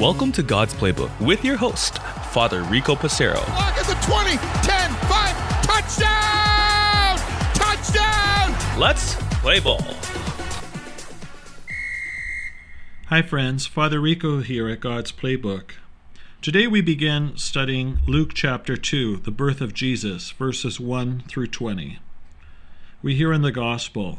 Welcome to God's Playbook with your host, Father Rico Passero. Lock at the 20, 10, 5, touchdown! Touchdown! Let's play ball. Hi, friends. Father Rico here at God's Playbook. Today we begin studying Luke chapter 2, the birth of Jesus, verses 1 through 20. We hear in the Gospel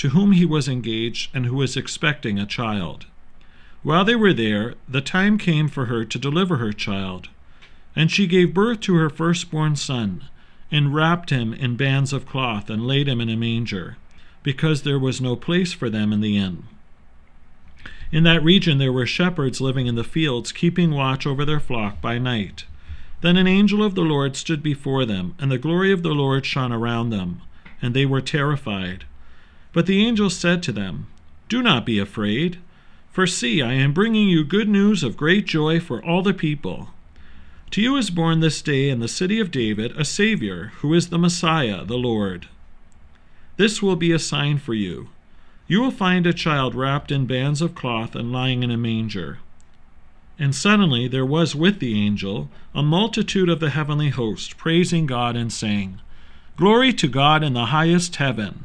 to whom he was engaged and who was expecting a child. While they were there, the time came for her to deliver her child. And she gave birth to her firstborn son, and wrapped him in bands of cloth, and laid him in a manger because there was no place for them in the inn. In that region there were shepherds living in the fields, keeping watch over their flock by night. Then an angel of the Lord stood before them, and the glory of the Lord shone around them, and they were terrified. But the angel said to them, Do not be afraid, for see, I am bringing you good news of great joy for all the people. To you is born this day in the city of David a Savior, who is the Messiah, the Lord. This will be a sign for you. You will find a child wrapped in bands of cloth and lying in a manger. And suddenly there was with the angel a multitude of the heavenly host, praising God and saying, Glory to God in the highest heaven,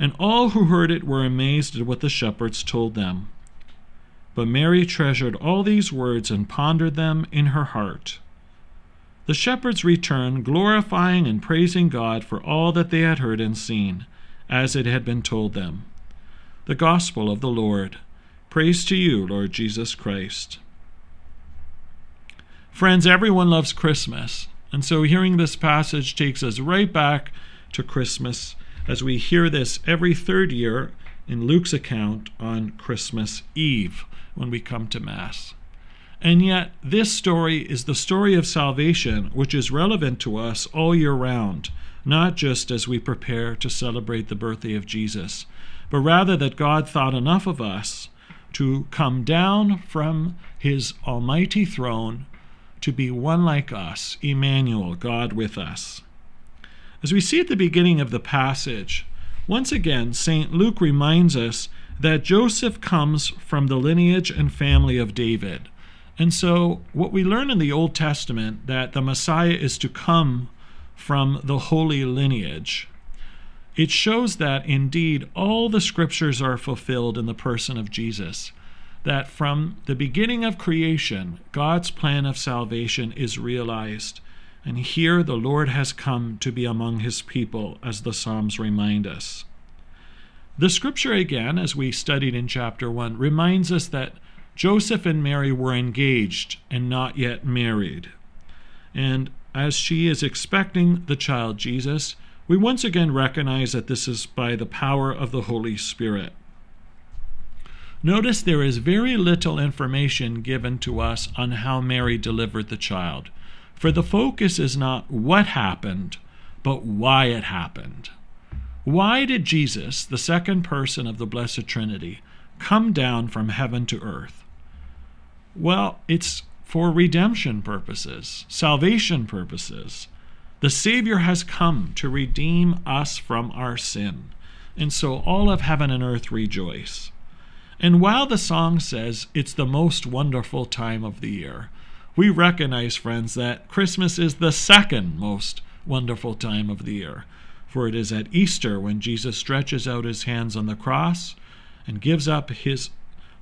And all who heard it were amazed at what the shepherds told them. But Mary treasured all these words and pondered them in her heart. The shepherds returned, glorifying and praising God for all that they had heard and seen as it had been told them. The Gospel of the Lord. Praise to you, Lord Jesus Christ. Friends, everyone loves Christmas, and so hearing this passage takes us right back to Christmas as we hear this every third year in Luke's account on Christmas Eve when we come to Mass. And yet, this story is the story of salvation, which is relevant to us all year round not just as we prepare to celebrate the birthday of Jesus, but rather that God thought enough of us to come down from his almighty throne to be one like us, Emmanuel, God with us. As we see at the beginning of the passage, once again, St. Luke reminds us that Joseph comes from the lineage and family of David. And so, what we learn in the Old Testament that the Messiah is to come from the holy lineage. It shows that indeed all the scriptures are fulfilled in the person of Jesus. That from the beginning of creation, God's plan of salvation is realized. And here the Lord has come to be among his people, as the Psalms remind us. The scripture, again, as we studied in chapter 1, reminds us that Joseph and Mary were engaged and not yet married. And as she is expecting the child Jesus, we once again recognize that this is by the power of the Holy Spirit. Notice there is very little information given to us on how Mary delivered the child, for the focus is not what happened, but why it happened. Why did Jesus, the second person of the Blessed Trinity, come down from heaven to earth? Well, it's for redemption purposes, salvation purposes. The Savior has come to redeem us from our sin. And so all of heaven and earth rejoice. And while the song says it's the most wonderful time of the year, we recognize, friends, that Christmas is the second most wonderful time of the year. For it is at Easter when Jesus stretches out his hands on the cross and gives up his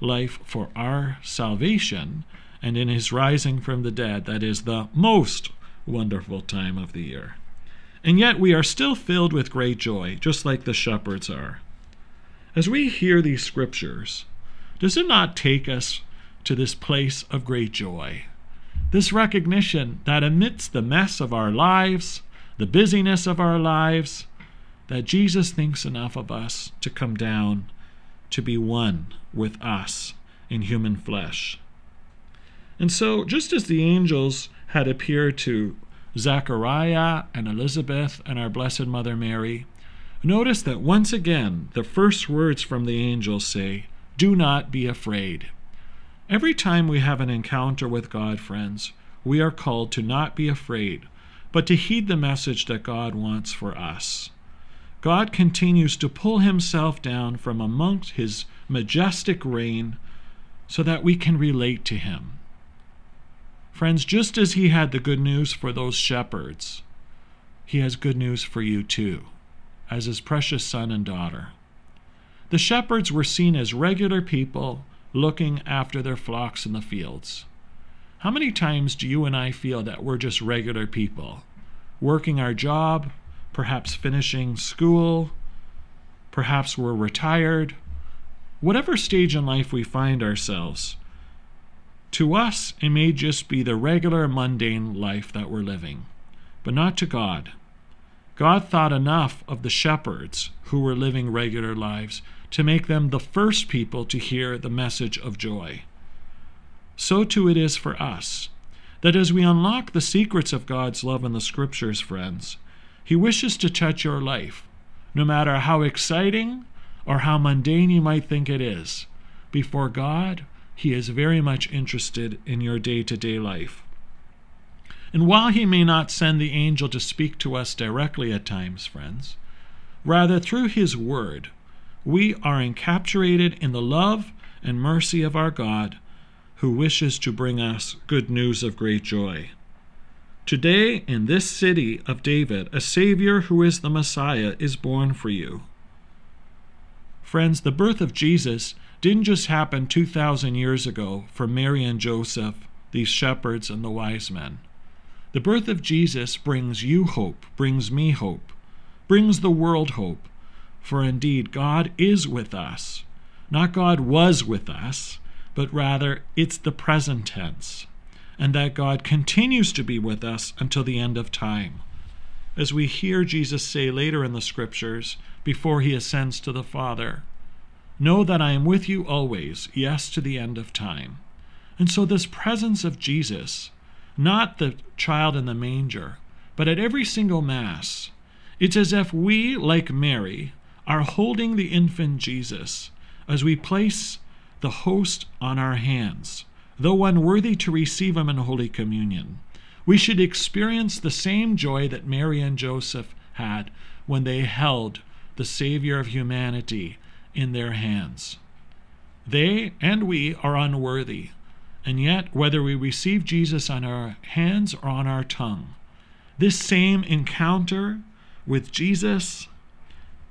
life for our salvation and in his rising from the dead, that is the most wonderful time of the year. And yet we are still filled with great joy, just like the shepherds are. As we hear these scriptures, does it not take us to this place of great joy? This recognition that amidst the mess of our lives, the busyness of our lives, that Jesus thinks enough of us to come down to be one with us in human flesh. And so, just as the angels had appeared to Zechariah and Elizabeth and our Blessed Mother Mary, notice that once again the first words from the angels say, Do not be afraid. Every time we have an encounter with God, friends, we are called to not be afraid, but to heed the message that God wants for us. God continues to pull himself down from amongst his majestic reign so that we can relate to him. Friends, just as he had the good news for those shepherds, he has good news for you too, as his precious son and daughter. The shepherds were seen as regular people looking after their flocks in the fields. How many times do you and I feel that we're just regular people, working our job, perhaps finishing school, perhaps we're retired, whatever stage in life we find ourselves? To us, it may just be the regular mundane life that we're living, but not to God. God thought enough of the shepherds who were living regular lives to make them the first people to hear the message of joy. So too it is for us, that as we unlock the secrets of God's love in the Scriptures, friends, He wishes to touch your life, no matter how exciting or how mundane you might think it is. Before God, he is very much interested in your day to day life. And while He may not send the angel to speak to us directly at times, friends, rather through His Word, we are encapsulated in the love and mercy of our God, who wishes to bring us good news of great joy. Today, in this city of David, a Savior who is the Messiah is born for you. Friends, the birth of Jesus didn't just happen 2,000 years ago for Mary and Joseph, these shepherds and the wise men. The birth of Jesus brings you hope, brings me hope, brings the world hope. For indeed, God is with us. Not God was with us, but rather it's the present tense, and that God continues to be with us until the end of time. As we hear Jesus say later in the Scriptures, before he ascends to the Father, Know that I am with you always, yes, to the end of time. And so, this presence of Jesus, not the child in the manger, but at every single Mass, it's as if we, like Mary, are holding the infant Jesus as we place the host on our hands, though unworthy to receive him in Holy Communion. We should experience the same joy that Mary and Joseph had when they held the Savior of humanity in their hands. They and we are unworthy, and yet, whether we receive Jesus on our hands or on our tongue, this same encounter with Jesus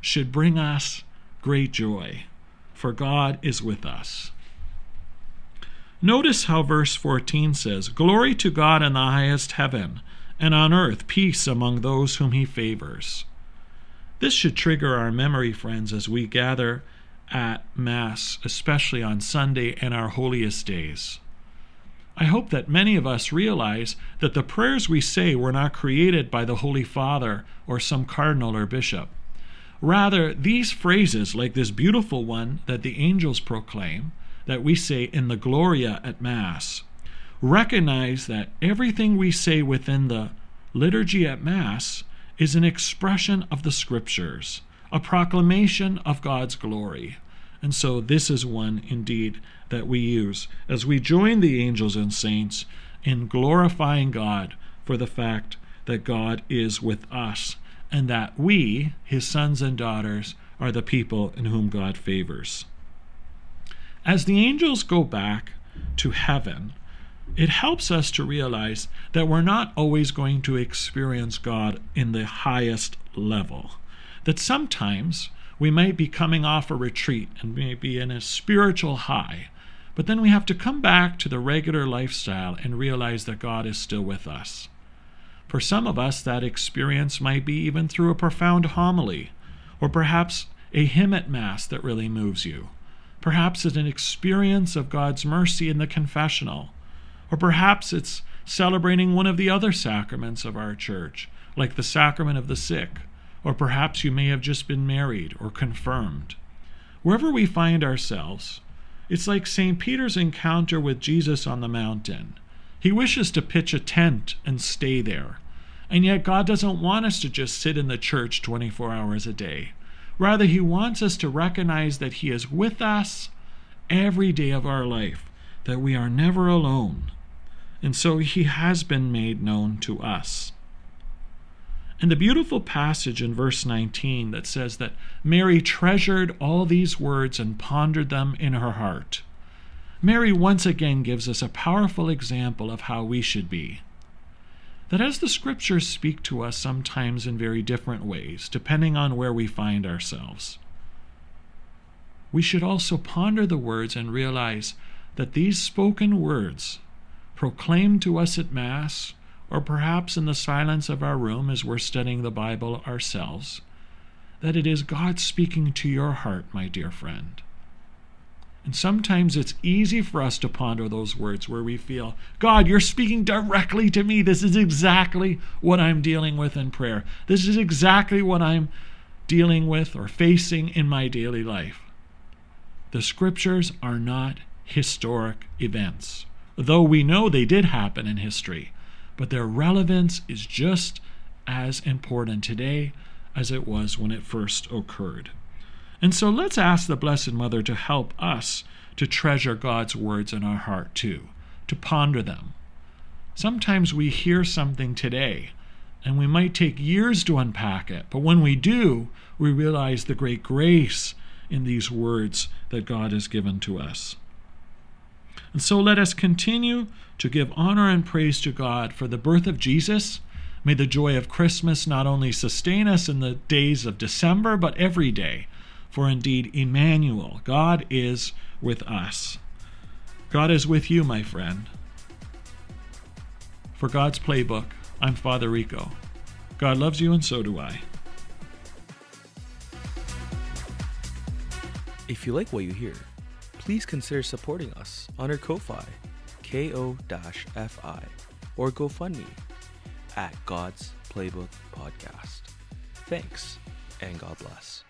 should bring us great joy, for God is with us. Notice how verse 14 says, Glory to God in the highest heaven, and on earth peace among those whom he favors. This should trigger our memory, friends, as we gather at Mass, especially on Sunday and our holiest days. I hope that many of us realize that the prayers we say were not created by the Holy Father or some cardinal or bishop. Rather, these phrases, like this beautiful one that the angels proclaim, that we say in the Gloria at Mass, recognize that everything we say within the liturgy at Mass is an expression of the Scriptures, a proclamation of God's glory. And so, this is one indeed that we use as we join the angels and saints in glorifying God for the fact that God is with us and that we, his sons and daughters, are the people in whom God favors. As the angels go back to heaven, it helps us to realize that we're not always going to experience God in the highest level. That sometimes we might be coming off a retreat and maybe in a spiritual high, But then we have to come back to the regular lifestyle and realize that God is still with us. For some of us, that experience might be even through a profound homily, or perhaps a hymn at Mass that really moves you. Perhaps it's an experience of God's mercy in the confessional, or perhaps it's celebrating one of the other sacraments of our church, like the sacrament of the sick, or perhaps you may have just been married or confirmed. Wherever we find ourselves, it's like St. Peter's encounter with Jesus on the mountain. He wishes to pitch a tent and stay there. And yet, God doesn't want us to just sit in the church 24 hours a day. Rather, He wants us to recognize that He is with us every day of our life, that we are never alone. And so He has been made known to us. And the beautiful passage in verse 19 that says that Mary treasured all these words and pondered them in her heart. Mary once again gives us a powerful example of how we should be. That as the scriptures speak to us sometimes in very different ways, depending on where we find ourselves, we should also ponder the words and realize that these spoken words, proclaimed to us at Mass, or perhaps in the silence of our room as we're studying the Bible ourselves, that it is God speaking to your heart, my dear friend. And sometimes it's easy for us to ponder those words where we feel, God, you're speaking directly to me. This is exactly what I'm dealing with in prayer. This is exactly what I'm dealing with or facing in my daily life. The scriptures are not historic events, though we know they did happen in history but their relevance is just as important today as it was when it first occurred. And so let's ask the Blessed Mother to help us to treasure God's words in our heart too, to ponder them. Sometimes we hear something today and we might take years to unpack it, but when we do, we realize the great grace in these words that God has given to us. And so let us continue to give honor and praise to God for the birth of Jesus. May the joy of Christmas not only sustain us in the days of December, but every day. For indeed, Emmanuel, God is with us. God is with you, my friend. For God's Playbook, I'm Father Rico. God loves you, and so do I. If you like what you hear, please consider supporting us on our Ko-Fi ko-fi or GoFundMe at God's Playbook Podcast. Thanks and God bless.